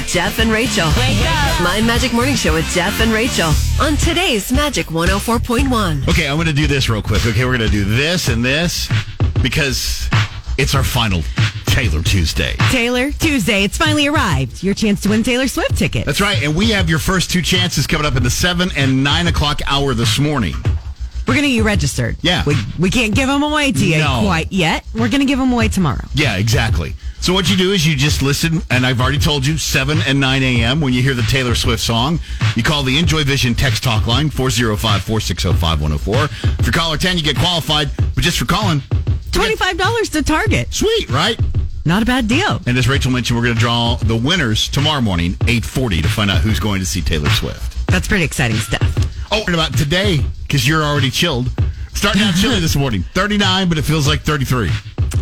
with Jeff and Rachel. Wake up. My Magic Morning Show with Jeff and Rachel on today's Magic 104.1. Okay, I'm going to do this real quick. Okay, we're going to do this and this because it's our final Taylor Tuesday. Taylor, Tuesday. It's finally arrived. Your chance to win Taylor Swift ticket. That's right, and we have your first two chances coming up in the seven and nine o'clock hour this morning. We're going to get you registered. Yeah. We, we can't give them away to you No. quite yet. We're going to give them away tomorrow. Yeah, exactly. So what you do is you just listen, and I've already told you, 7 and 9 a.m. when you hear the Taylor Swift song, you call the Enjoy Vision text talk line, 405-460-5104. If you're caller 10, you get qualified, but just for calling, $25 to Target. sweet, right? Not a bad deal. And as Rachel mentioned, we're going to draw the winners tomorrow morning, 840, to find out who's going to see Taylor Swift. That's pretty exciting stuff. Oh, and about today, because you're already chilled. Starting out chilly this morning. 39, but it feels like 33.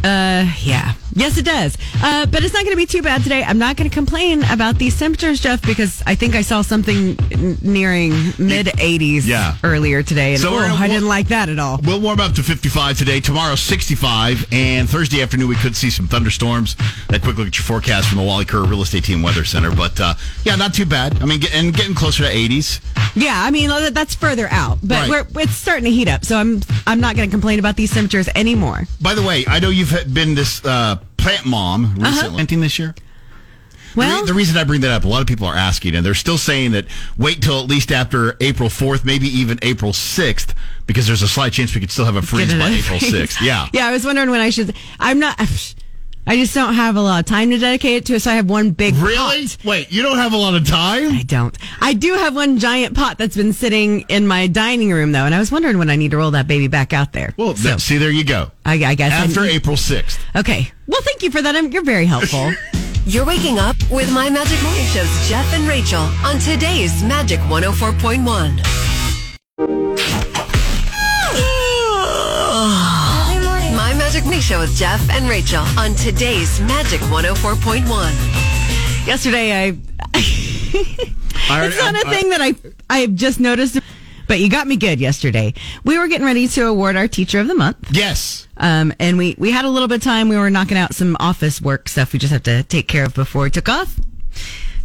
Uh, yeah. Yes, it does. Uh, but it's not going to be too bad today. I'm not going to complain about these temperatures, Jeff, because I think I saw something n- nearing mid 80s Yeah. earlier today. And So oh, I didn't like that at all. We'll warm up to 55 today. Tomorrow, 65. And Thursday afternoon, we could see some thunderstorms. That quick look at your forecast from the Wally Kerr Real Estate Team Weather Center. But uh, yeah, not too bad. I mean, get, and getting closer to 80s. Yeah, I mean that's further out, but Right. we're it's starting to heat up, so I'm I'm not going to complain about these temperatures anymore. By the way, I know you've had- been this uh, plant mom recently. Planting this year? The re- Well, the reason I bring that up, a lot of people are asking, and they're still saying that wait till at least after April 4th, maybe even April 6th, because there's a slight chance we could still have a freeze by April 6th. Yeah. yeah. I was wondering when I should. I'm not. I just don't have a lot of time to dedicate it to it, so I have one big Really? pot. Wait, you don't have a lot of time? I don't. I do have one giant pot that's been sitting in my dining room though, and I was wondering when I need to roll that baby back out there. Well, so, th- see, there you go. I, I guess I After need- April 6th. Okay. Well, thank you for that. I'm, you're very helpful. You're waking up with My Magic Morning Show's Jeff and Rachel on today's Magic 104.1. Morning Show with Jeff and Rachel on today's Magic 104.1. Yesterday, I. It's not a thing that I I have just noticed, but you got me good yesterday. We were getting ready to award our Teacher of the Month. Yes. Um, and we, we had a little bit of time. We were knocking out some office work stuff we just have to take care of before we took off.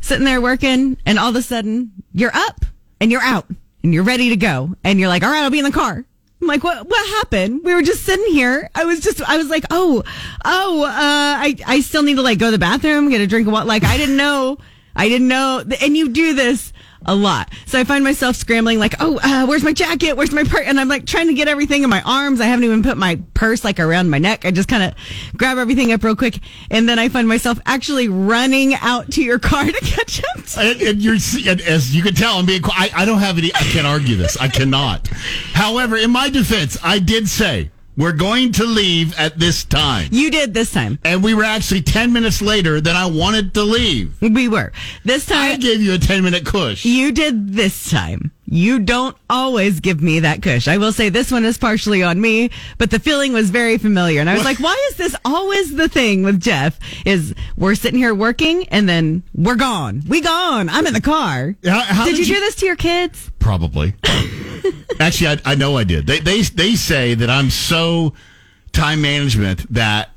Sitting there working, and all of a sudden, you're up and you're out and you're ready to go. And you're like, all right, I'll be in the car. I'm like, what, what happened? We were just sitting here. I was just, I was like, oh, oh, uh, I, I still need to like go to the bathroom, get a drink of water. Like, I didn't know, I didn't know. And you do this a lot. So I find myself scrambling, like, oh, uh, where's my jacket? Where's my purse? And I'm like trying to get everything in my arms. I haven't even put my purse like around my neck. I just kind of grab everything up real quick. And then I find myself actually running out to your car to catch up. to- And, and you're, and as you can tell, I'm being. I, I don't have any. I can't argue this. I cannot. However, in my defense, I did say we're going to leave at this time, You did this time. and we were actually ten minutes later than I wanted to leave. We were. This time. I gave you a ten minute push. you did this time. You don't always give me that cush. I will say this one is partially on me, but the feeling was very familiar. And I was like, why is this always the thing with Jeff? Is we're sitting here working and then we're gone. We gone. I'm in the car. How- how did, did you, you- do this to your kids? Probably. Actually, I, I know I did. They, they they say that I'm so time management that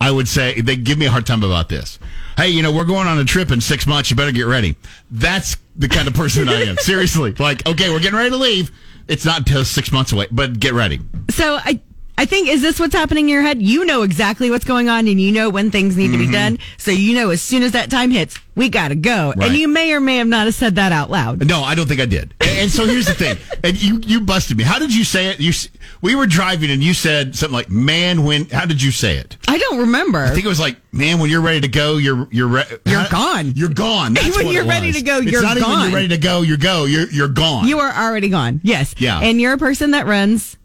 I would say they give me a hard time about this. Hey, you know, we're going on a trip in six months. You better get ready. That's the kind of person I am. Seriously, like, okay, we're getting ready to leave. It's not until six months away, but get ready. So I I think is this what's happening in your head? You know exactly what's going on and you know when things need to be mm-hmm. done. So you know as soon as that time hits, we gotta go. Right. And you may or may have not have said that out loud. No, I don't think I did. And, and so here's the thing. And you you busted me. How did you say it? You we were driving and you said something like, "Man, when." How did you say it? I don't remember. I think it was like, man, when you're ready to go, you're you're re- You're How- gone. You're gone. That's When you're ready to go, It's you're not even gone. you're ready to go. You're go. You're you're gone. You are already gone. Yes. Yeah. And you're a person that runs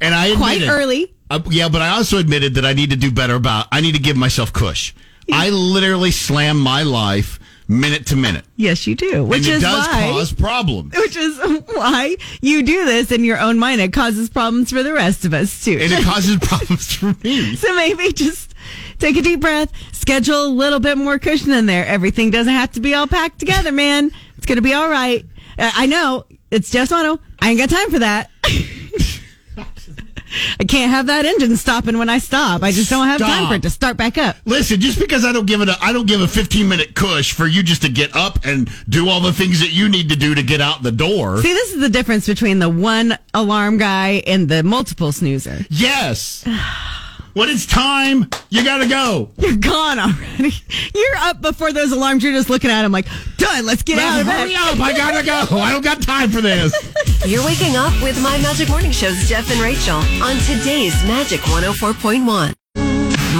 and I quite admitted, early. Uh, yeah, but I also admitted that I need to do better about. I need to give myself cush. I literally slam my life minute to minute, Yes, you do. Which and it is does why. cause problems. which is why you do this in your own mind. It causes problems for the rest of us too. and it causes problems for me. so maybe just take a deep breath, schedule a little bit more cushion in there. Everything doesn't have to be all packed together, man. It's gonna be all right. Uh, I know it's just Wano. I ain't got time for that. I can't have that engine stopping when I stop. I just don't have time for it to start back up. Listen, just because I don't give it a, I don't give a 15 minute cush for you just to get up and do all the things that you need to do to get out the door. See, this is the difference between the one alarm guy and the multiple snoozer. Yes. when it's time, you gotta go. You're gone already. You're up before those alarms. You're just looking at them like, done, let's get out Now, of hurry bed. up. I gotta go. I don't got time for this. You're waking up with My Magic Morning Show's Jeff and Rachel on today's Magic 104.1.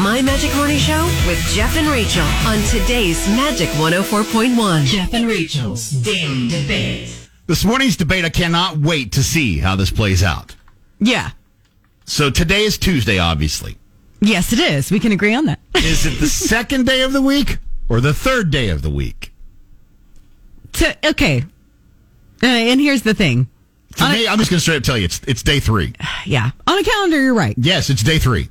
My Magic Morning Show with Jeff and Rachel on today's Magic 104.1. Jeff and Rachel's Daily Debate. This morning's debate, I cannot wait to see how this plays out. Yeah. So today is Tuesday, obviously. Yes, it is. We can agree on that. Is it the second day of the week or the third day of the week? To, okay. Uh, and here's the thing. For On me, I'm just going to straight up tell you, it's it's day three. Yeah. On a calendar, you're right. Yes, it's day three.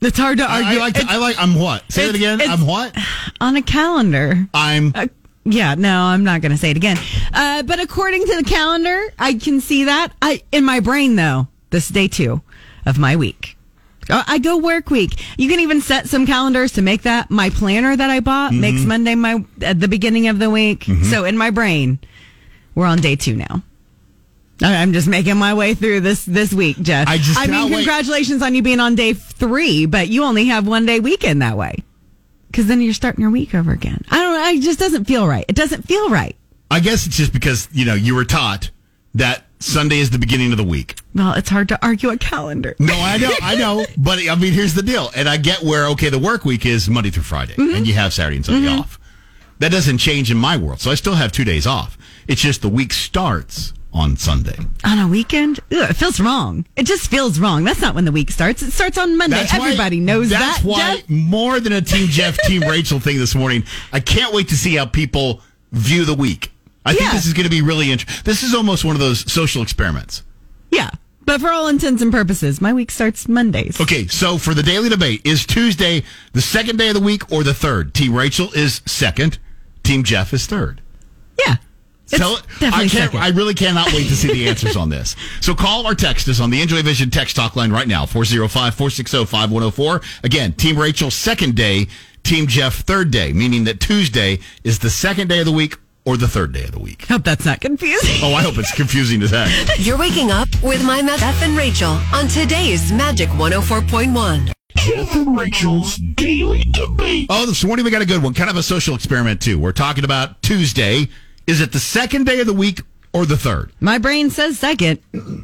It's hard to I, argue. I like. To, It's- I like. I'm what? Say it it's- again. it's- I'm what? on a calendar. I'm. Uh, yeah, no, I'm not going to say it again. Uh, but according to the calendar, I can see that. I in my brain though, this is day two of my week. I go work week. You can even set some calendars to make that my planner that I bought Mm-hmm. makes Monday my at the beginning of the week. So in my brain, we're on day two now. I- I'm just making my way through this this week, Jeff. I just I mean, cannot wait. congratulations on you being on day three, but you only have one day weekend that way. Because then you're starting your week over again. I don't know. It just doesn't feel right. It doesn't feel right. I guess it's just because you know you were taught that Sunday is the beginning of the week. Well, it's hard to argue a calendar. No, I know, I know, but I mean, here's the deal, and I get where okay, the work week is Monday through Friday, Mm-hmm. and you have Saturday and Sunday off. That doesn't change in my world, so I still have two days off. It's just the week starts on Sunday. On a weekend? Ugh, it feels wrong. It just feels wrong. That's not when the week starts. It starts on Monday. That's why- Everybody knows that's that. That's why Jeff. more than a Team Jeff, Team Rachel thing this morning. I can't wait to see how people view the week. I think this is going to be really interesting. This is almost one of those social experiments. But for all intents and purposes, my week starts Mondays. Okay, so for the daily debate, is Tuesday the second day of the week or the third? Team Rachel is second. Team Jeff is third. Yeah. It's Tell definitely I can't. second. I really cannot wait to see the answers on this. So call or text us on the Enjoy Vision text talk line right now 405-460-5104. Again, Team Rachel second day, Team Jeff third day, meaning that Tuesday is the second day of the week or the third day of the week. Hope that's not confusing. Oh, I hope it's confusing as heck. You're waking up with My Magic Jeff and Rachel on today's Magic 104.1. Jeff and Rachel's Daily Debate. Oh, this morning we got a good one. Kind of a social experiment, too. We're talking about Tuesday. Is it the second day of the week or the third? My brain says second.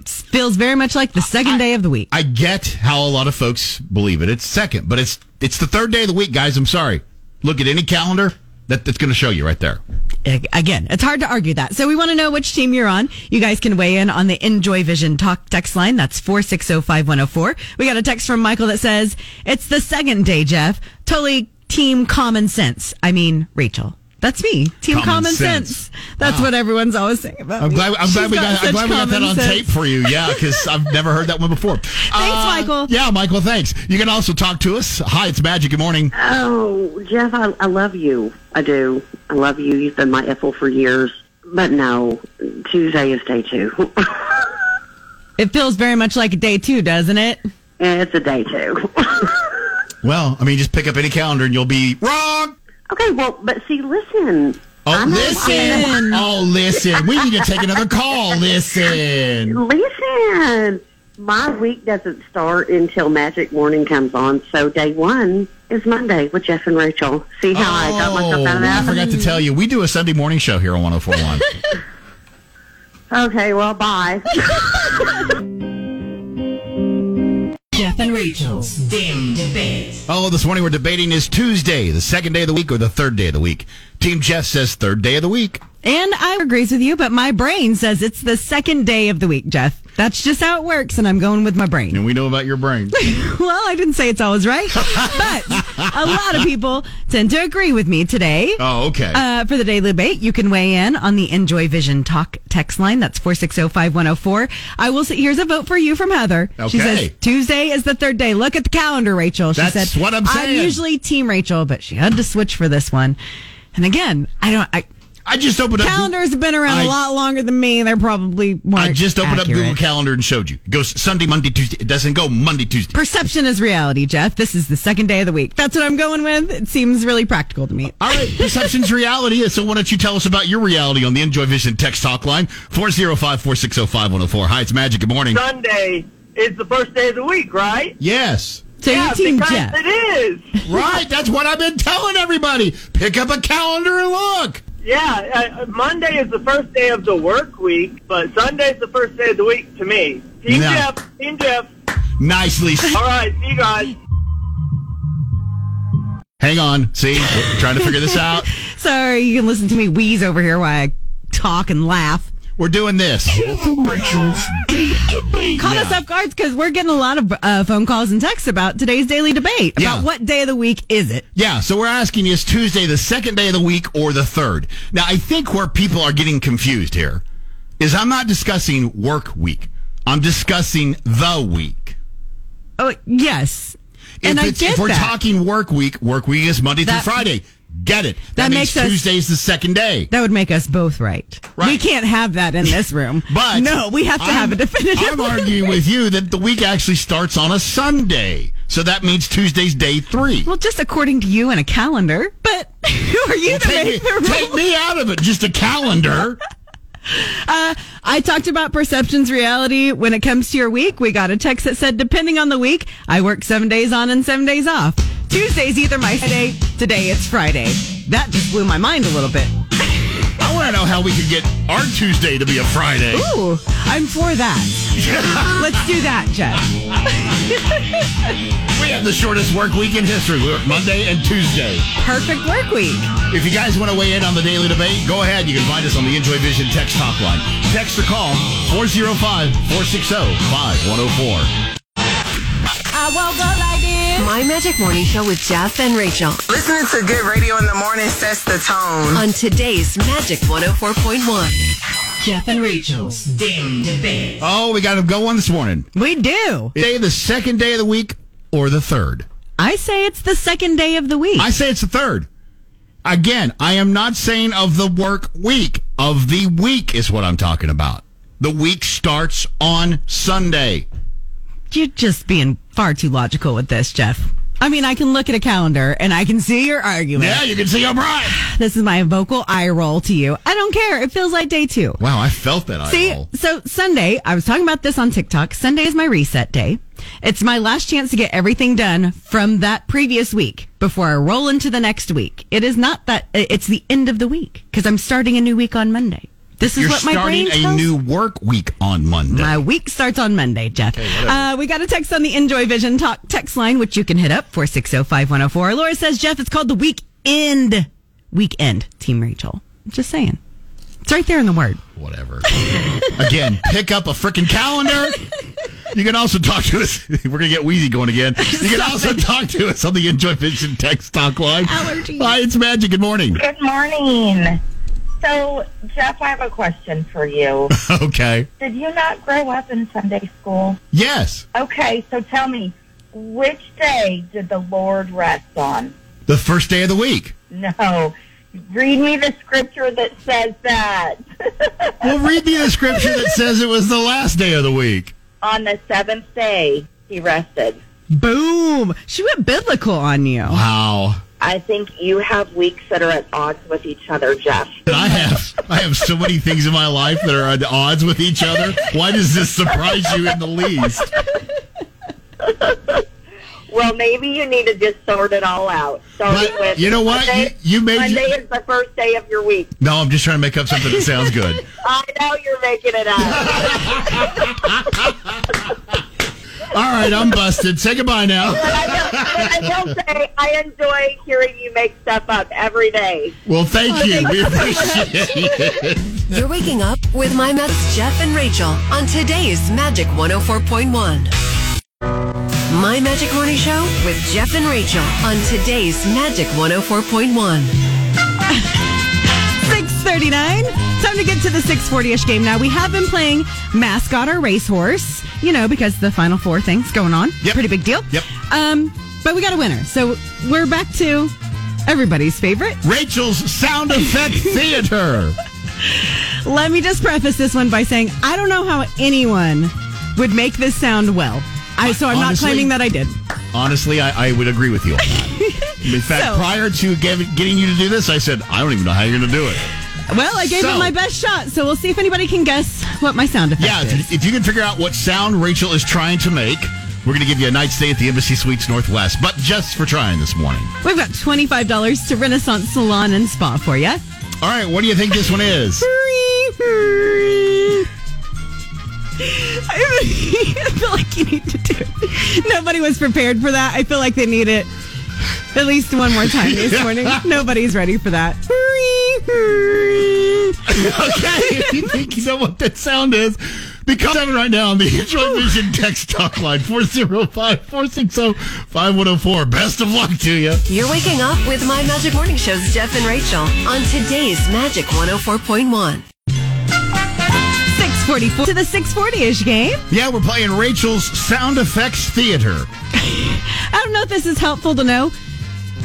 Feels very much like the second day of the week. I get how a lot of folks believe it. It's second, but it's it's the third day of the week, guys. I'm sorry. Look at any calendar. That, that's going to show you right there. Again, it's hard to argue that. So we want to know which team you're on. You guys can weigh in on the Enjoy Vision Talk text line. That's 4605104. We got a text from Michael that says, it's the second day, Jeff. Totally team common sense. I mean, Rachel. That's me. Team Common common, sense. sense. That's what everyone's always saying about I'm me. glad. I'm glad we got. I'm glad we got that on sense. tape for you. Yeah, because I've never heard that one before. Thanks, uh, Michael. Yeah, Michael. Thanks. You can also talk to us. Hi, it's Magic. Good morning. Oh, Jeff, I, I love you. I do. I love you. You've been my Ethel for years. But no, Tuesday is day two. It feels very much like a day two, doesn't it? Yeah, it's a day two. Well, I mean, just pick up any calendar and you'll be wrong. Okay, well, but see, listen. Oh, listen. Oh, listen. We need to take another call. Listen. Listen. My week doesn't start until Magic Morning comes on, so day one is Monday with Jeff and Rachel. See how I got myself out of Oh, I forgot to tell you, we do a Sunday morning show here on 1041. Okay, well, bye. Jeff and Rachel's Daily Debate. oh, this morning we're debating is Tuesday, the second day of the week or the third day of the week. Team Jeff says third day of the week. And I agrees with you, but my brain says it's the second day of the week, Jeff. That's just how it works, and I'm going with my brain. And we know about your brain. Well, I didn't say it's always right, but a lot of people tend to agree with me today. Oh, okay. Uh, for the daily debate, you can weigh in on the Enjoy Vision Talk text line. That's 4605104. I will say, here's a vote for you from Heather. Okay. She says Tuesday is the third day. Look at the calendar, Rachel. She That's said, what I'm I'm saying. usually team Rachel, but she had to switch for this one. And again, I don't, I, I just opened up. Calendars have been around I- a lot longer than me. They're probably more I just opened up. Google Calendar and showed you. It goes Sunday, Monday, Tuesday. It doesn't go Monday, Tuesday. Perception is reality, Jeff. This is the second day of the week. That's what I'm going with. It seems really practical to me. All right, perception's reality. So why don't you tell us about your reality on the Enjoy Vision text talk line 405-460-5104. Hi, it's Magic. Good morning. Sunday is the first day of the week, right? Yes. So yeah, you team because Jeff. it is. Right, that's what I've been telling everybody. Pick up a calendar and look. Yeah, uh, Monday is the first day of the work week, but Sunday is the first day of the week to me. Team No. Jeff, Team Jeff. Nicely. All right, see you guys. Hang on. See, we're trying to figure this out. Sorry, you can listen to me wheeze over here while I talk and laugh. We're doing this. Caught us off guards because we're getting a lot of uh, phone calls and texts about today's daily debate. Yeah. About what day of the week is it? Yeah, so we're asking is Tuesday the second day of the week or the third? Now, I think where people are getting confused here is I'm not discussing work week. I'm discussing the week. Oh, yes. and if, I it's- get if we're that. talking work week, work week is Monday That- through Friday. Get it. That means makes us- Tuesday's the second day. that would make us both right. Right. We can't have that in this room. But no, we have to have a I'm- definitive. I'm arguing with you that the week actually starts on a Sunday. So that means Tuesday's day three. Well, just according to you and a calendar. But who are you to take, me, make the rules? take me out of it. Just a calendar. Uh, I talked about perception's reality when it comes to your week. We got a text that said, depending on the week, I work seven days on and seven days off. Tuesday's either my day, today it's Friday. That just blew my mind a little bit. I want to know how we could get our Tuesday to be a Friday. Ooh, I'm for that. Let's do that, Jeff. We have the shortest work week in history. We work Monday and Tuesday. Perfect work week. If you guys want to weigh in on the daily debate, go ahead. You can find us on the Enjoy Vision text talk line. Text or call 405-460-5104. I woke up like this. My Magic Morning Show with Jeff and Rachel Listening to good radio in the morning sets the tone. on today's Magic 104.1. Jeff and Rachel's Daily Debate. Oh, we got to go on this morning. We do. Day the second day of the week or the third? I say it's the second day of the week. I say it's the third. Again, I am not saying of the work week. Of the week is what I'm talking about. The week starts on Sunday. You're just being far too logical with this, Jeff. I mean, I can look at a calendar and I can see your argument. Yeah, you can see I'm right. This is my vocal eye roll to you. I don't care. It feels like day two. Wow, I felt that eye See, roll. so Sunday, I was talking about this on TikTok. Sunday is my reset day. It's my last chance to get everything done from that previous week before I roll into the next week. It is not that, it's the end of the week because I'm starting a new week on Monday. This is You're what my brain starting a new work week on Monday. my week starts on Monday, Jeff. whatever. uh, we got a text on the Enjoy Vision Talk text line, which you can hit up 460-5104. Laura says, Jeff, it's called the weekend. Weekend, Team Rachel. Just saying. It's right there in the word. Whatever. again, pick up a freaking calendar. You can also talk to us. We're going to get Wheezy going again. You can also talk to us on the Enjoy Vision text talk line. Allergies. Hi, it's Magic. Good morning. Good morning. So, Jeff, I have a question for you. Okay. Did you not grow up in Sunday school? Yes. Okay, so tell me, which day did the Lord rest on? The first day of the week. No. Read me the scripture that says that. Well, read me the scripture that says it was the last day of the week. on the seventh day, he rested. Boom. She went biblical on you. Wow. I think you have weeks that are at odds with each other, Jeff. I have I have so many things in my life that are at odds with each other. Why does this surprise you in the least? Well, maybe you need to just sort it all out. But with you know what? Monday, You- you made Monday you- is the first day of your week. No, I'm just trying to make up something that sounds good. I know you're making it up. All right, I'm busted. Say goodbye now. But I will, I will say I enjoy hearing you make stuff up every day. Well, thank you. We appreciate it. You're waking up with My Magic Jeff and Rachel on today's Magic 104.1. My Magic Morning Show with Jeff and Rachel on today's Magic 104.1. 639. Time to get to the 640-ish game now. We have been playing Mascot or Racehorse, you know, because the Final Four thing's going on. Yep. Pretty big deal. Yep. Um, but we got a winner. So we're back to Everybody's favorite. Rachel's Sound Effect Theater. Let me just preface this one by saying I don't know how anyone would make this sound well. I, so I'm Honestly? not claiming that I did. Honestly, I, I would agree with you on that. In fact, So- prior to get- getting you to do this, I said, I don't even know how you're going to do it. Well, I gave So- it my best shot, so we'll see if anybody can guess what my sound effect Yeah, is. Yeah, if you can figure out what sound Rachel is trying to make, we're going to give you a night stay at the Embassy Suites Northwest, but just for trying this morning. We've got $25 to Renaissance Salon and Spa for you. All right, what do you think this one is? I feel like you need to do it. Nobody was prepared for that. I feel like they need it at least one more time this morning. Nobody's ready for that. Okay, if you think you know what that sound is, because seven right now on the Enjoy Vision text talk line 405-460-5104. Best of luck to you. You're waking up with My Magic Morning Show's Jeff and Rachel on today's Magic 104.1. 644 to the 640-ish game. Yeah, we're playing Rachel's Sound Effects Theater. I don't know if this is helpful to know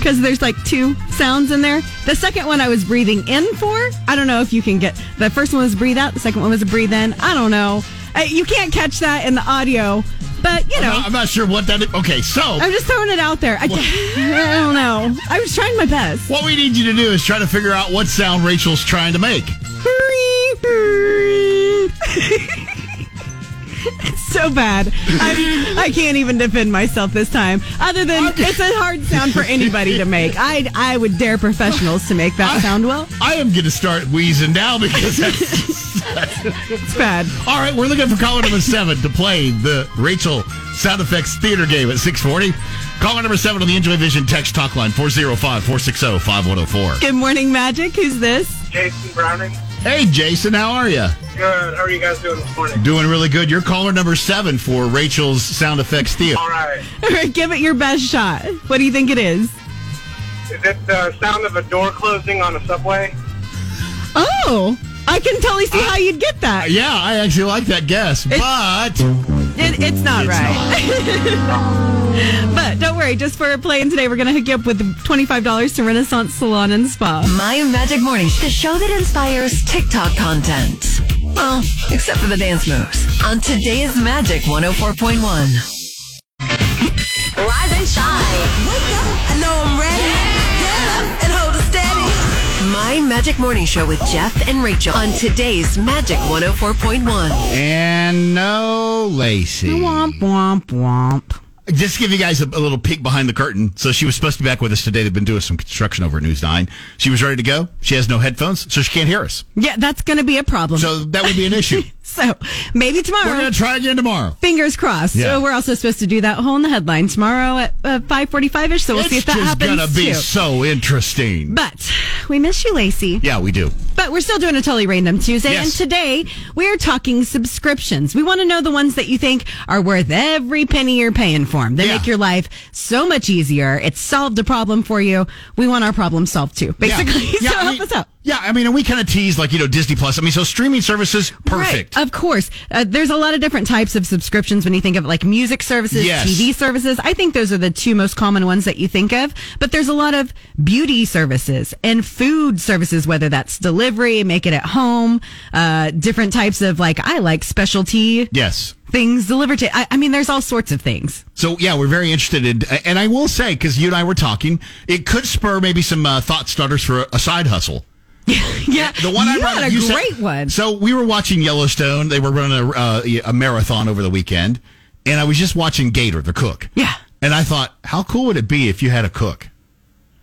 because there's like two sounds in there. The second one I was breathing in for. I don't know if you can get the first one was breathe out, the second one was a breathe in. I don't know. I, you can't catch that in the audio, but you I'm know. not, I'm not sure what that is. Okay, so I'm just throwing it out there. I, I don't know. I was trying my best. what we need you to do is try to figure out what sound Rachel's trying to make. It's so bad. I, I can't even defend myself this time. Other than it's a hard sound for anybody to make. I I would dare professionals to make that sound well. I am going to start wheezing now because that's. It's bad. All right, we're looking for caller number seven to play the Rachel Sound Effects Theater game at 640. Caller number seven on the Enjoy Vision text talk line 405 460 5104. Good morning, Magic. Who's this? Jason Browning. Hey, Jason, how are you? Good. How are you guys doing this morning? Doing really good. You're caller number seven for Rachel's Sound Effects Theater. All right. All right, Give it your best shot. What do you think it is? Is it the sound of a door closing on a subway? Oh, I can totally see how you'd get that. Yeah, I actually like that guess, but It, it's not It's right. but don't worry, just for playing today, we're going to hook you up with $25 to Renaissance Salon and Spa. My Magic Morning, the show that inspires TikTok content. Well, except for the dance moves. On today's Magic 104.1. Rise and shine. Wake up. I know I'm ready. Get up and hold it steady. My Magic Morning Show with Jeff and Rachel on today's Magic 104.1. and no Lacey. Womp, womp, womp. Just to give you guys a, a little peek behind the curtain. So she was supposed to be back with us today. They've been doing some construction over at News 9. She was ready to go. She has no headphones, so she can't hear us. Yeah, that's going to be a problem. So that would be an issue. So maybe tomorrow. We're going to try again tomorrow. Fingers crossed. Yeah. So we're also supposed to do that hole in the headline tomorrow at uh, 5:45 ish. So we'll it's see if that just happens going to be too. so interesting. But we miss you, Lacey. Yeah, we do. But we're still doing a totally random Tuesday, Yes. and today we're talking subscriptions. We want to know the ones that you think are worth every penny you're paying for them. They Yeah. make your life so much easier. It's solved a problem for you. We want our problem solved too, basically. Yeah, so help mean- us out. Yeah, I mean, and we kind of tease like you know Disney Plus. I mean, so streaming services, perfect. Right, of course. Uh, there's a lot of different types of subscriptions when you think of like music services, Yes. TV services. I think those are the two most common ones that you think of. But there's a lot of beauty services and food services, whether that's delivery, make it at home, uh, different types of like, I like specialty Yes. Things delivered to, I, I mean, there's all sorts of things. So yeah, we're very interested in, and I will say because you and I were talking, it could spur maybe some uh, thought starters for a side hustle. Yeah. The one I brought had up, a you said- great one. So we were watching Yellowstone. They were running a, uh, a marathon over the weekend, and I was just watching Gator, the cook. Yeah. And I thought, how cool would it be if you had a cook?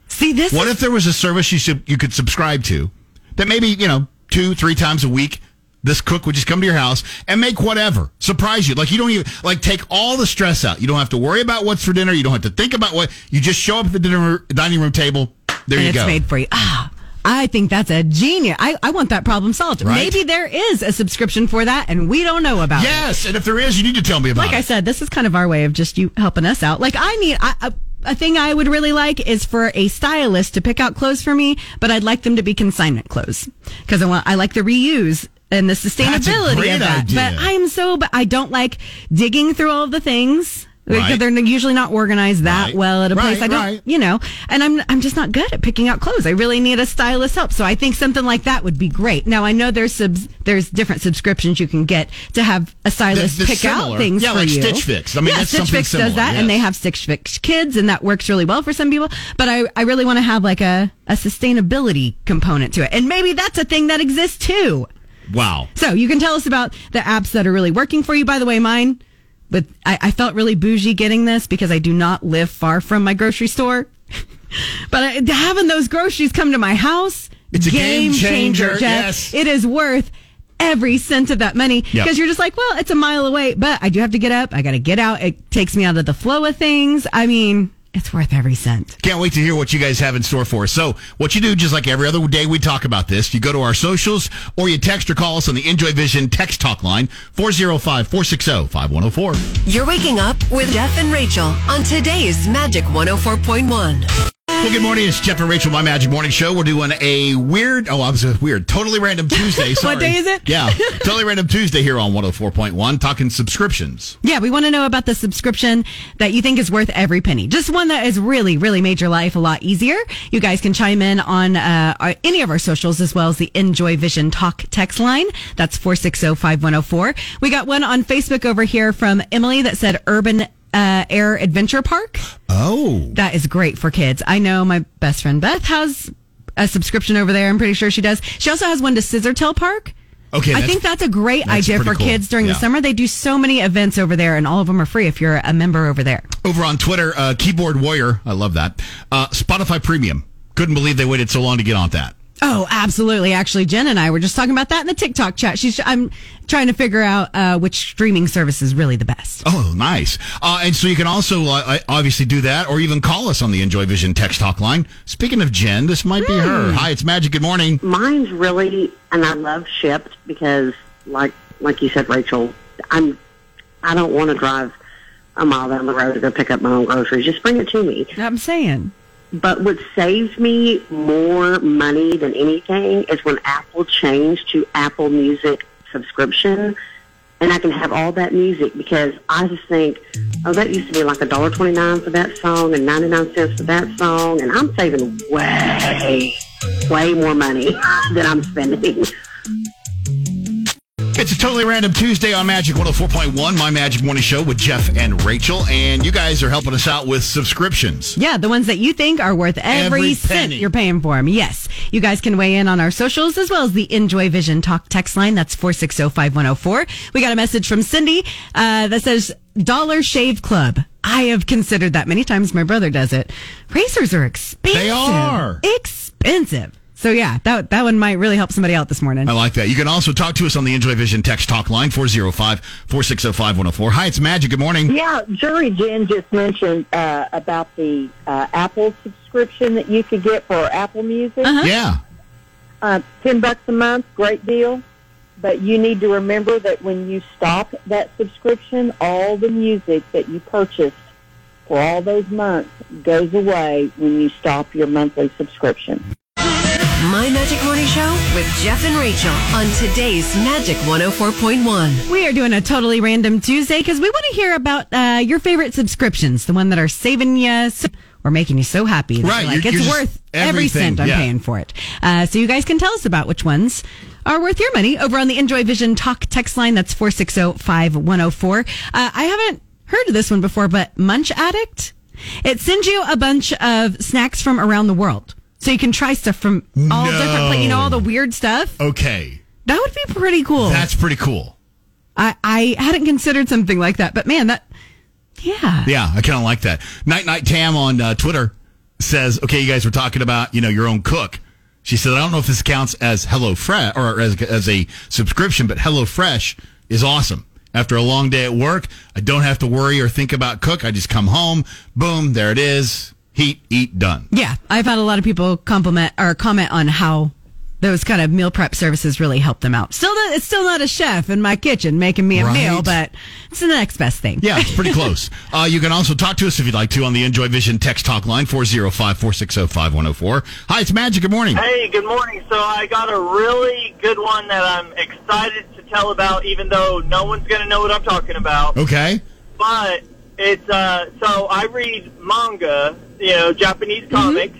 See, this What is- if there was a service you sub- you could subscribe to that maybe you know two three times a week this cook would just come to your house and make whatever surprise you like you don't even like take all the stress out you don't have to worry about what's for dinner you don't have to think about what you just show up at the dinner dining room table there and you it's go made for you. Ah, I think that's a genius. I, I want that problem solved. Right? Maybe there is a subscription for that and we don't know about it. yes and if there is you need to tell me about Like I said, this is kind of our way of just you helping us out. Like I need I, a, a thing I would really like is for a stylist to pick out clothes for me, but I'd like them to be consignment clothes because I want I like the reuse and the sustainability of that. idea. But I am so but I don't like digging through all the things Because they're usually not organized that Right. well at a place. I don't, right. you know, and I'm I'm just not good at picking out clothes. I really need a stylist help. So I think something like that would be great. Now I know there's subs, there's different subscriptions you can get to have a stylist They're- they're pick out things Yeah, for like you. Stitch Fix. I mean, yeah, Stitch Fix similar, does that, yes. and they have Stitch Fix Kids, and that works really well for some people. But I I really want to have like a a sustainability component to it, and maybe that's a thing that exists too. Wow. So you can tell us about the apps that are really working for you. By the way, mine, but I, I felt really bougie getting this because I do not live far from my grocery store. but I, having those groceries come to my house, It's a game changer, Jeff. yes. It is worth every cent of that money because Yep. you're just like, well, it's a mile away, but I do have to get up. I got to get out. It takes me out of the flow of things. I mean, it's worth every cent. Can't wait to hear what you guys have in store for us. So, what you do, just like every other day we talk about this, you go to our socials or you text or call us on the Enjoy Vision text talk line 405 460 5104. You're waking up with Jeff and Rachel on today's Magic 104.1. Well, good morning. It's Jeff and Rachel, my Magic Morning Show. We're doing a weird, oh, I was a weird, totally random Tuesday. Sorry. What day is it? Yeah, totally random Tuesday here on 104.1, talking subscriptions. Yeah, we want to know about the subscription that you think is worth every penny. Just one that has really, really made your life a lot easier. You guys can chime in on uh, our, any of our socials as well as the Enjoy Vision Talk text line. That's 460-5104. We got one on Facebook over here from Emily that said Urban uh, Air Adventure Park. Oh. That is great for kids. I know my best friend Beth has a subscription over there. I'm pretty sure she does. She also has one to Scissortail Park. Okay, I think that's a great that's idea for cool. kids during Yeah. the summer. They do so many events over there, and all of them are free if you're a member over there. Over on Twitter, uh, Keyboard Warrior, I love that. Uh, Spotify Premium. Couldn't believe they waited so long to get on that. Oh, absolutely. Actually, Jen and I were just talking about that in the TikTok chat. She's I'm trying to figure out uh, which streaming service is really the best. Oh, nice. Uh, and so you can also uh, obviously do that or even call us on the Enjoy Vision text talk line. Speaking of Jen, this might be her. Hi, it's Magic. Good morning. Mine's really, and I love Shipt because, like like you said, Rachel, I'm I don't want to drive a mile down the road to go pick up my own groceries. Just bring it to me. I'm saying. But what saves me more money than anything is when Apple changed to Apple Music subscription, and I can have all that music because I just think, oh, that used to be like a dollar twenty nine for that song and ninety nine cents for that song, and I'm saving way, way more money than I'm spending. It's a totally random Tuesday on Magic 104.1, my Magic Morning Show with Jeff and Rachel. And you guys are helping us out with subscriptions. Yeah, the ones that you think are worth every, Every cent you're paying for them. Yes. You guys can weigh in on our socials as well as the Enjoy Vision Talk text line. That's 4605104. We got a message from Cindy uh, that says Dollar Shave Club. I have considered that many times. My brother does it. Razors are expensive. They are. Expensive. So yeah, that that one might really help somebody out this morning. I like that. You can also talk to us on the Enjoy Vision text talk line 405 460 5104. Hi, it's Magic. Good morning. Yeah, Jury Jen just mentioned uh, about the uh, Apple subscription that you could get for Apple Music. Yeah. Uh, Ten bucks a month, great deal. But you need to remember that when you stop that subscription, all the music that you purchased for all those months goes away when you stop your monthly subscription. My Magic Morning Show with Jeff and Rachel on today's Magic 104.1. We are doing a totally random Tuesday because we want to hear about uh, your favorite subscriptions, the one that are saving you so, or making you so happy. that Right, you're like you're- it's you're worth every cent I'm yeah. paying for it. Uh, so you guys can tell us about which ones are worth your money over on the Enjoy Vision Talk text line. That's 460-5104. Uh, I haven't heard of this one before, but Munch Addict. It sends you a bunch of snacks from around the world. So you can try stuff from all No. different, you know, all the weird stuff. Okay. That would be pretty cool. That's pretty cool. I, I hadn't considered something like that, but man, that, yeah. Yeah, I kind of like that. Night Night Tam on uh, Twitter says, "Okay, you guys were talking about you know your own cook." She said, "I don't know if this counts as Hello Fresh or as as a subscription, but Hello Fresh is awesome. After a long day at work, I don't have to worry or think about cook. I just come home, boom, there it is, heat, eat, done. Yeah. I've had a lot of people compliment or comment on how those kind of meal prep services really help them out. Still, not, it's still not a chef in my kitchen making me a Right. meal, but it's the next best thing. Yeah, it's pretty close. Uh, you can also talk to us if you'd like to on the Enjoy Vision text talk line 405 460 5104. Hi, it's Magic. Good morning. Hey, good morning. So I got a really good one that I'm excited to tell about, even though no one's going to know what I'm talking about. Okay. But it's uh, so I read manga, you know, Japanese comics,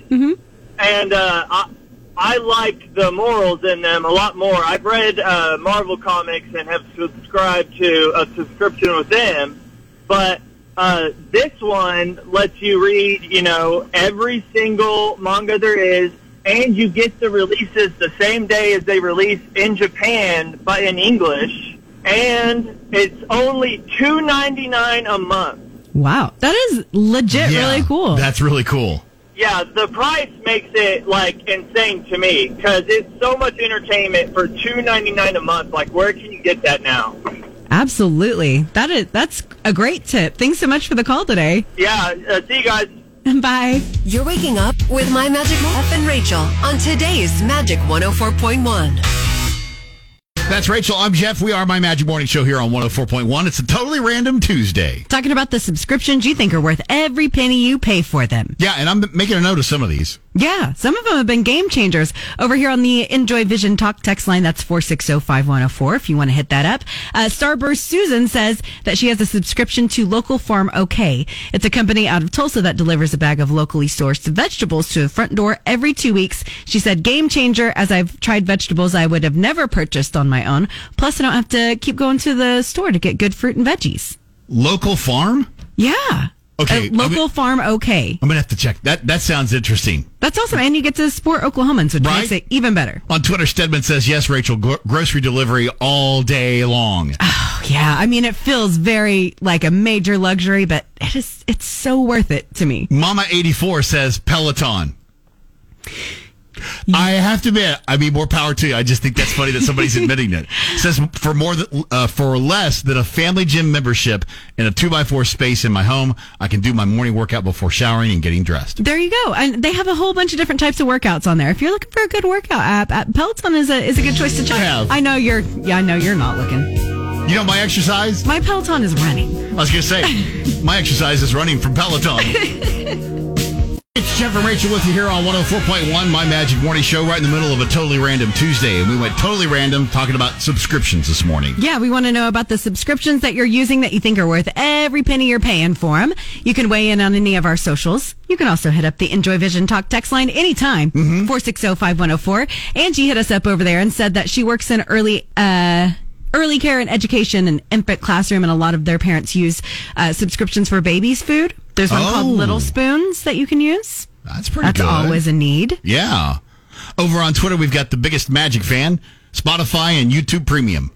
and uh, I, I like the morals in them a lot more. I've read uh, Marvel comics and have subscribed to a subscription with them, but uh, this one lets you read, you know, every single manga there is, and you get the releases the same day as they release in Japan, but in English. And it's only two ninety nine a month. Wow, that is legit Yeah, really cool. That's really cool. Yeah, the price makes it like insane to me because it's so much entertainment for two ninety nine a month. Like, where can you get that now? Absolutely. That is that's a great tip. Thanks so much for the call today. Yeah, uh, see you guys. Bye. You're waking up with My Magic Jeff and Rachel on today's Magic 104.1. That's Rachel. I'm Jeff. We are my Magic Morning Show here on 104.1. It's a totally random Tuesday. Talking about the subscriptions you think are worth every penny you pay for them. Yeah, and I'm making a note of some of these. Yeah, some of them have been game changers. Over here on the Enjoy Vision Talk text line, that's 460-5104 if you want to hit that up. Uh, Starburst Susan says that she has a subscription to Local Farm OK. It's a company out of Tulsa that delivers a bag of locally sourced vegetables to the front door every two weeks. She said, game changer, as I've tried vegetables I would have never purchased on my own. Plus, I don't have to keep going to the store to get good fruit and veggies. Local farm? Yeah. Okay, Uh, local I'm- Farm OK. I'm going to have to check. That That sounds interesting. That's awesome. And you get to support Oklahomans, which Right? makes it even better. On Twitter, Stedman says, yes, Rachel, gro- grocery delivery all day long. Oh yeah, I mean, it feels very like a major luxury, but it is, it's so worth it to me. Mama84 says Peloton. I have to admit, I mean, more power to you. I just think that's funny that somebody's admitting it. Says for more than, uh, for less than a family gym membership in a two by four space in my home, I can do my morning workout before showering and getting dressed. There you go. And they have a whole bunch of different types of workouts on there. If you're looking for a good workout app, Peloton is a, is a good choice to check. have. I know you're, yeah, I know you're not looking. You know, my exercise, My Peloton is running. I was to say, my exercise is running from Peloton. It's Jeff and Rachel with you here on 104.1, My Magic Morning Show, right in the middle of a totally random Tuesday. And we went totally random talking about subscriptions this morning. Yeah, we want to know about the subscriptions that you're using that you think are worth every penny you're paying for them. You can weigh in on any of our socials. You can also hit up the Enjoy Vision Talk text line anytime, 460-5104. Angie hit us up over there and said that she works in early, uh, early care and education and infant classroom and a lot of their parents use, uh, subscriptions for babies food. There's one called Oh. Little Spoons that you can use. That's pretty That's good. always a need. Yeah. Over on Twitter, we've got the biggest Magic fan, Spotify and YouTube Premium.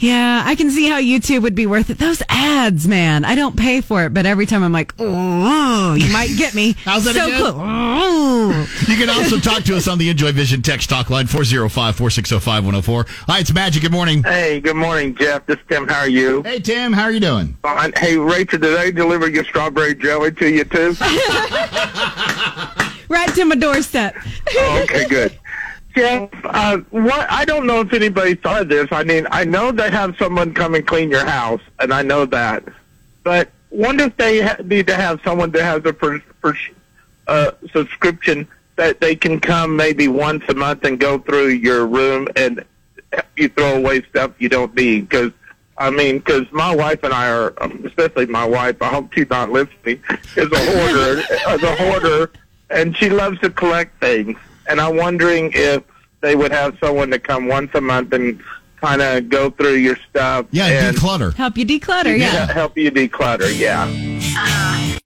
Yeah, I can see how YouTube would be worth it. Those ads, man. I don't pay for it, but every time I'm like, oh, you might get me. How's that so again? Cool. Oh. You can also talk to us on the Enjoy Vision text talk line 405 460 5104. Hi, it's Magic. Good morning. Hey, good morning, Jeff. This is Tim. How are you? Hey, Tim. How are you doing? Fine. Hey, Rachel, did I deliver your strawberry jelly to you too? Right to my doorstep. Oh, okay, good. Jeff, uh, what? I don't know if anybody saw this. I mean, I know they have someone come and clean your house, and I know that. But wonder if they ha- need to have someone that has a per, per, uh, subscription that they can come maybe once a month and go through your room and help you throw away stuff you don't need. Because I mean, because my wife and I are, um, especially my wife. I hope she's not listening. Is a hoarder, is a hoarder, and she loves to collect things. And I'm wondering if they would have someone to come once a month and kind of go through your stuff. Yeah, and declutter. Help you declutter, yeah. help you declutter. Yeah.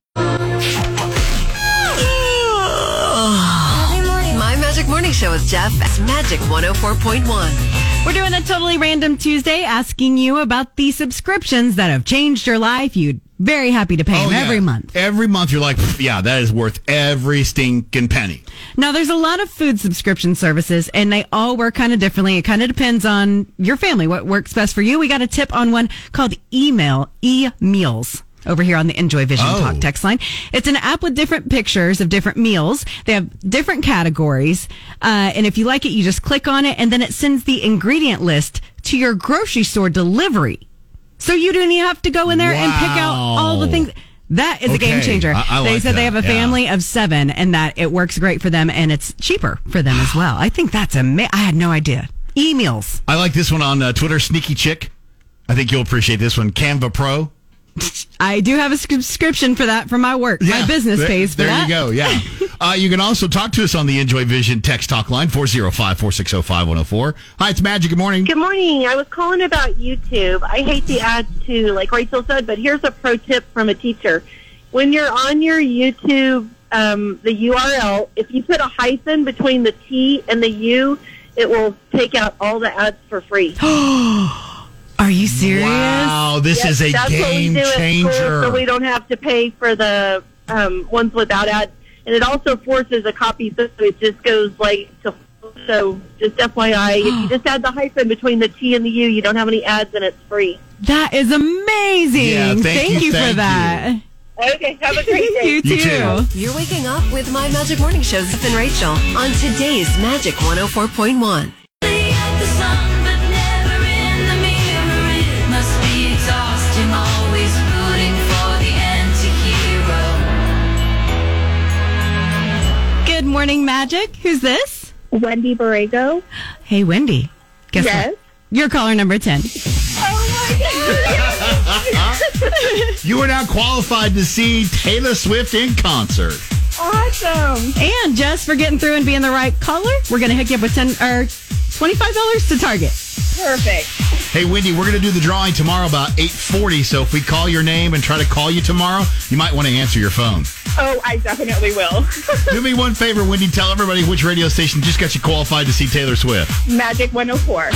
My Magic Morning Show with Jeff at Magic 104.1. We're doing a totally random Tuesday asking you about the subscriptions that have changed your life. You'd very happy to pay Oh, yeah. every month. Every month, you're like, yeah, that is worth every stinking penny. Now, there's a lot of food subscription services, and they all work kind of differently. It kind of depends on your family, what works best for you. We got a tip on one called Email, e-meals. Over here on the Enjoy Vision Oh. Talk text line. It's an app with different pictures of different meals. They have different categories. Uh, and if you like it, you just click on it and then it sends the ingredient list to your grocery store delivery. So you don't even have to go in there and pick out all the things. That is a game changer. I- I they like said they have a yeah. family of seven and that it works great for them and it's cheaper for them as well. I think that's amazing. I had no idea. eMeals. I like this one on uh, Twitter, Sneaky Chick. I think you'll appreciate this one. Canva Pro. I do have a subscription for that for my work. my business There- pays for there that. you go. Yeah. uh, you can also talk to us on the Enjoy Vision text talk line 405 460 5104. Hi, it's Magic. Good morning. Good morning. I was calling about YouTube. I hate the ads too, like Rachel said, but here's a pro tip from a teacher. When you're on your YouTube, um, the URL, if you put a hyphen between the T and the U, it will take out all the ads for free. Are you serious? Wow, this Yes, is a that's what we game do at school, changer. so we don't have to pay for the um, ones without ads. And it also forces a copy, so it just goes like to. So just FYI, if you just add the hyphen between the T and the U, you don't have any ads, and it's free. That is amazing. Yeah, thank you, for thank that. Okay, have a great day. You too. too. You're waking up with My Magic Morning Show, Jeff and Rachael on today's Magic 104.1. morning, Magic. Who's this? Wendy Borrego. Hey, Wendy. Guess Yes. what? You're caller number 10. You are now qualified to see Taylor Swift in concert. Awesome. And just for getting through and being the right caller, we're going to hook you up with 10 or $25 to Target. Perfect. Hey, Wendy, we're going to do the drawing tomorrow about 840. So if we call your name and try to call you tomorrow, you might want to answer your phone. Oh, I definitely will. Do me one favor, Wendy. Tell everybody which radio station just got you qualified to see Taylor Swift. Magic 104.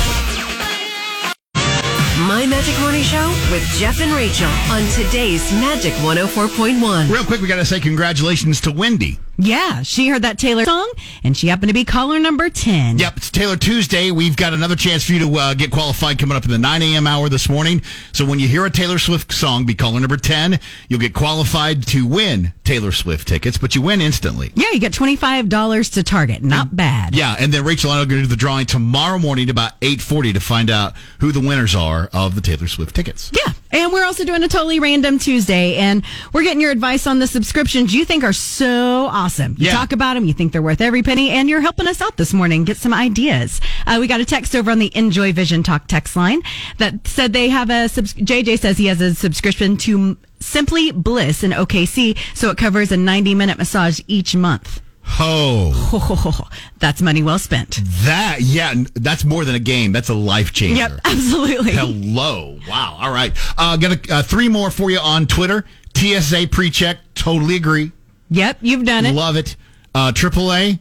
My Magic Morning Show with Jeff and Rachael on today's Magic 104.1. Real quick, we got to say congratulations to Wendy. Yeah, she heard that Taylor song, and she happened to be caller number 10. Yep, it's Taylor Tuesday. We've got another chance for you to uh, get qualified coming up in the 9 a.m. hour this morning. So when you hear a Taylor Swift song, be caller number 10. You'll get qualified to win Taylor Swift tickets, but you win instantly. Yeah, you get $25 to Target. Not bad. Yeah, and then Rachael and I are going to do the drawing tomorrow morning about 8.40 to find out who the winners are of the Taylor Swift tickets. Yeah. And we're also doing a totally random Tuesday, and we're getting your advice on the subscriptions you think are so awesome. You Yeah. talk about them, you think they're worth every penny, and you're helping us out this morning. Get some ideas. Uh, we got a text over on the Enjoy Vision Talk text line that said they have a subs- JJ says he has a subscription to Simply Bliss in OKC, so it covers a 90 minute massage each month. Oh, That's money well spent. that, yeah, that's more than a game. That's a life changer. Yep, absolutely. Hello. Wow. All right. Uh, got a, uh, three more for you on Twitter. TSA pre-check. Totally agree. Yep, you've done it. Love it. Uh, AAA.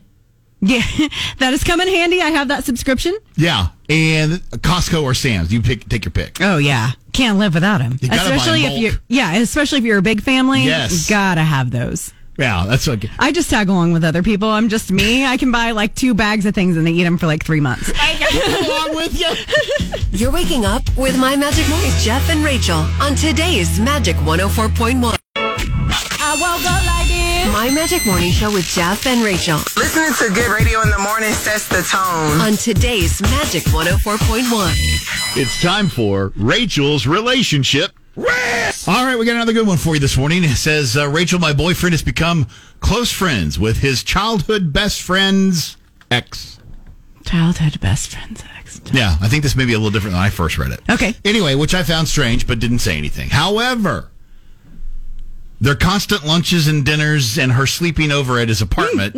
Yeah, that is come in handy. I have that subscription. Yeah. And Costco or Sam's. You pick, take your pick. Oh yeah, can't live without them. You gotta buy Especially if you, yeah, especially if you're a big family. Yes. you gotta have those. Yeah, that's okay. I just tag along with other people. I'm just me. I can buy like two bags of things and they eat them for like three months. I tag along with you. You're waking up with My Magic Morning, Jeff and Rachael on today's Magic 104.1. I woke up like this. My Magic Morning Show with Jeff and Rachael Listening to good radio in the morning sets the tone. on today's Magic 104.1. It's time for Rachael's relationship. All right, we got another good one for you this morning. It says uh, Rachael, my boyfriend, has become close friends with his childhood best friend's ex. Childhood best friends. ex. Yeah, I think this may be a little different than I first read it. Okay. Anyway, which I found strange, but didn't say anything. However, their constant lunches and dinners and her sleeping over at his apartment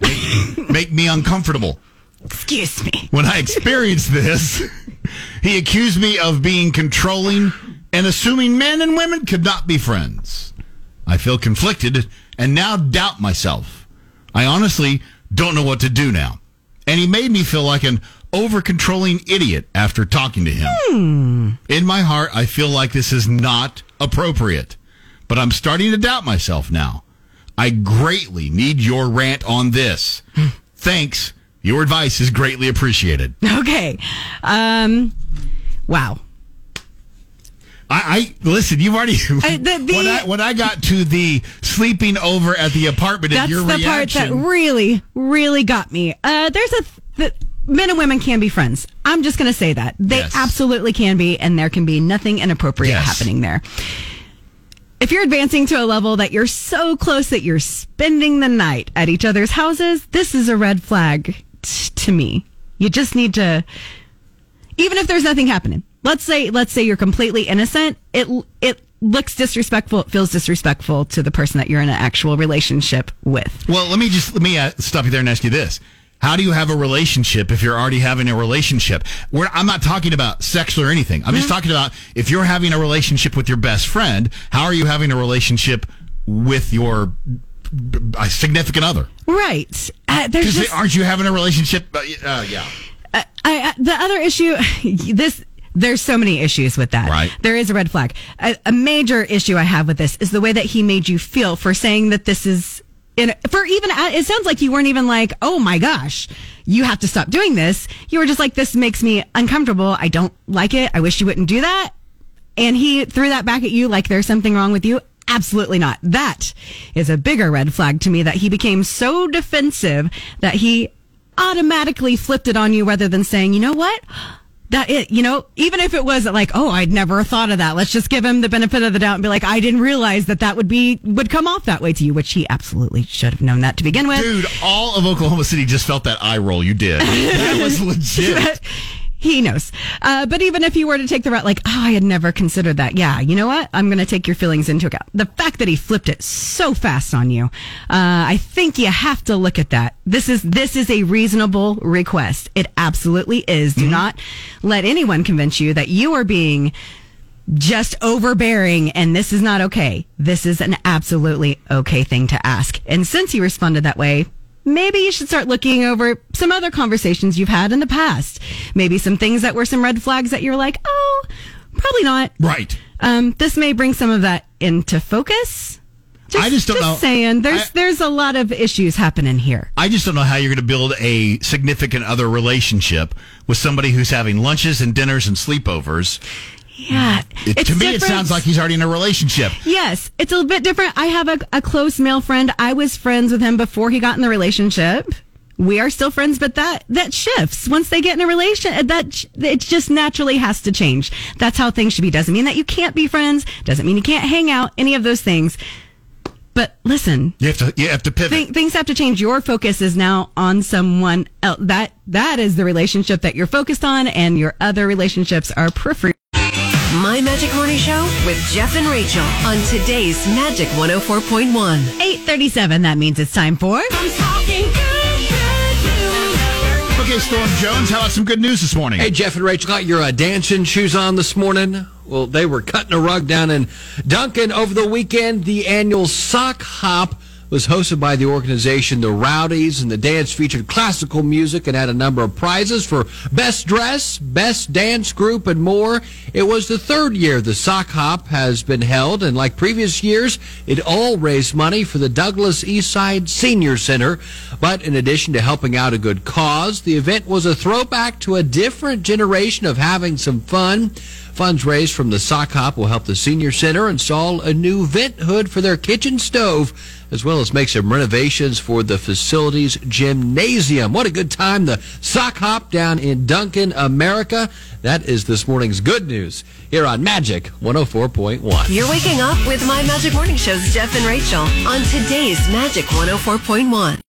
make, make me uncomfortable. Excuse me. When I experienced this, he accused me of being controlling and assuming men and women could not be friends. I feel conflicted and now doubt myself. I honestly don't know what to do now. And he made me feel like an over controlling idiot after talking to him. In my heart, I feel like this is not appropriate, but I'm starting to doubt myself now. I greatly need your rant on this. Thanks. Your advice is greatly appreciated. Okay. Um. Wow. I, I listen. You've already I- the- the- when I when I got to the sleeping over at the apartment That's your the reaction. part that really, really got me. Uh, there's a th- men and women can be friends. I'm just going to say that they Yes. absolutely can be, and there can be nothing inappropriate Yes. happening there. If you're advancing to a level that you're so close that you're spending the night at each other's houses, this is a red flag t- to me. You just need to, even if there's nothing happening. Let's say, let's say you're completely innocent. It, it looks disrespectful, it feels disrespectful to the person that you're in an actual relationship with. Well, let me just let me uh, stop you there and ask you this: How do you have a relationship if you're already having a relationship? We're, I'm not talking about sex or anything. I'm just talking about if you're having a relationship with your best friend. How are you having a relationship with your uh, significant other? Right. Uh, just, aren't you having a relationship? Uh, uh, yeah. I, I, the other issue, this, there's so many issues with that. Right. There is a red flag. A, a major issue I have with this is the way that he made you feel for saying that this is, in, for even, uh, it sounds like you weren't even like, oh my gosh, you have to stop doing this. You were just like, this makes me uncomfortable. I don't like it. I wish you wouldn't do that. And he threw that back at you like there's something wrong with you. Absolutely not. That is a bigger red flag to me that he became so defensive that he automatically flipped it on you rather than saying, you know what? That it, you know, even if it was like, oh, I'd never thought of that. Let's just give him the benefit of the doubt and be like, I didn't realize that that would be, would come off that way to you, which he absolutely should have known that to begin with. Dude, all of Oklahoma City just felt that eye roll you did. That was legit. He knows. Uh, but even if you were to take the route, like, oh, I had never considered that. Yeah, you know what? I'm going to take your feelings into account. The fact that he flipped it so fast on you, uh, I think you have to look at that. This is this is a reasonable request. It absolutely is. Do not let anyone convince you that you are being just overbearing and this is not okay. This is an absolutely okay thing to ask. And since he responded that way, maybe you should start looking over some other conversations you've had in the past. Maybe some things that were some red flags that you're like, oh, probably not. Right. Um, this may bring some of that into focus. Just, I just don't know. Just saying there's I- there's a lot of issues happening here. I just don't know how you're going to build a significant other relationship with somebody who's having lunches and dinners and sleepovers. Yeah, It, to me, it sounds like he's already in a relationship. Yes, it's a bit different. I have a, a close male friend. I was friends with him before he got in the relationship. We are still friends, but that that shifts once they get in a relation. Uh, that it just naturally has to change. That's how things should be. Doesn't mean that you can't be friends. Doesn't mean you can't hang out. Any of those things. But listen, You have to you have to pivot. Thi- things have to change. Your focus is now on someone else. That that is the relationship that you're focused on, and your other relationships are periphery. My Magic Morning Show with Jeff and Rachael on today's Magic 104.1. Eight thirty-seven. That means it's time for. Okay, Storm Jones, how about some good news this morning? Hey, Jeff and Rachael, got your uh, dancing shoes on this morning? Well, they were cutting a rug down in Duncan over the weekend. The annual Sock Hop was hosted by the organization The Rowdies, and the dance featured classical music and had a number of prizes for best dress, best dance group, and more. It was the third year the Sock Hop has been held, and like previous years, it all raised money for the Douglas Eastside Senior Center. But in addition to helping out a good cause, the event was a throwback to a different generation of having some fun. Funds raised from the sock hop will help the senior center install a new vent hood for their kitchen stove, as well as make some renovations for the facility's gymnasium. What a good time! The sock hop down in Duncan, America. That is this morning's good news here on Magic 104.1. You're waking up with My Magic Morning Show's Jeff and Rachael on today's Magic 104.1.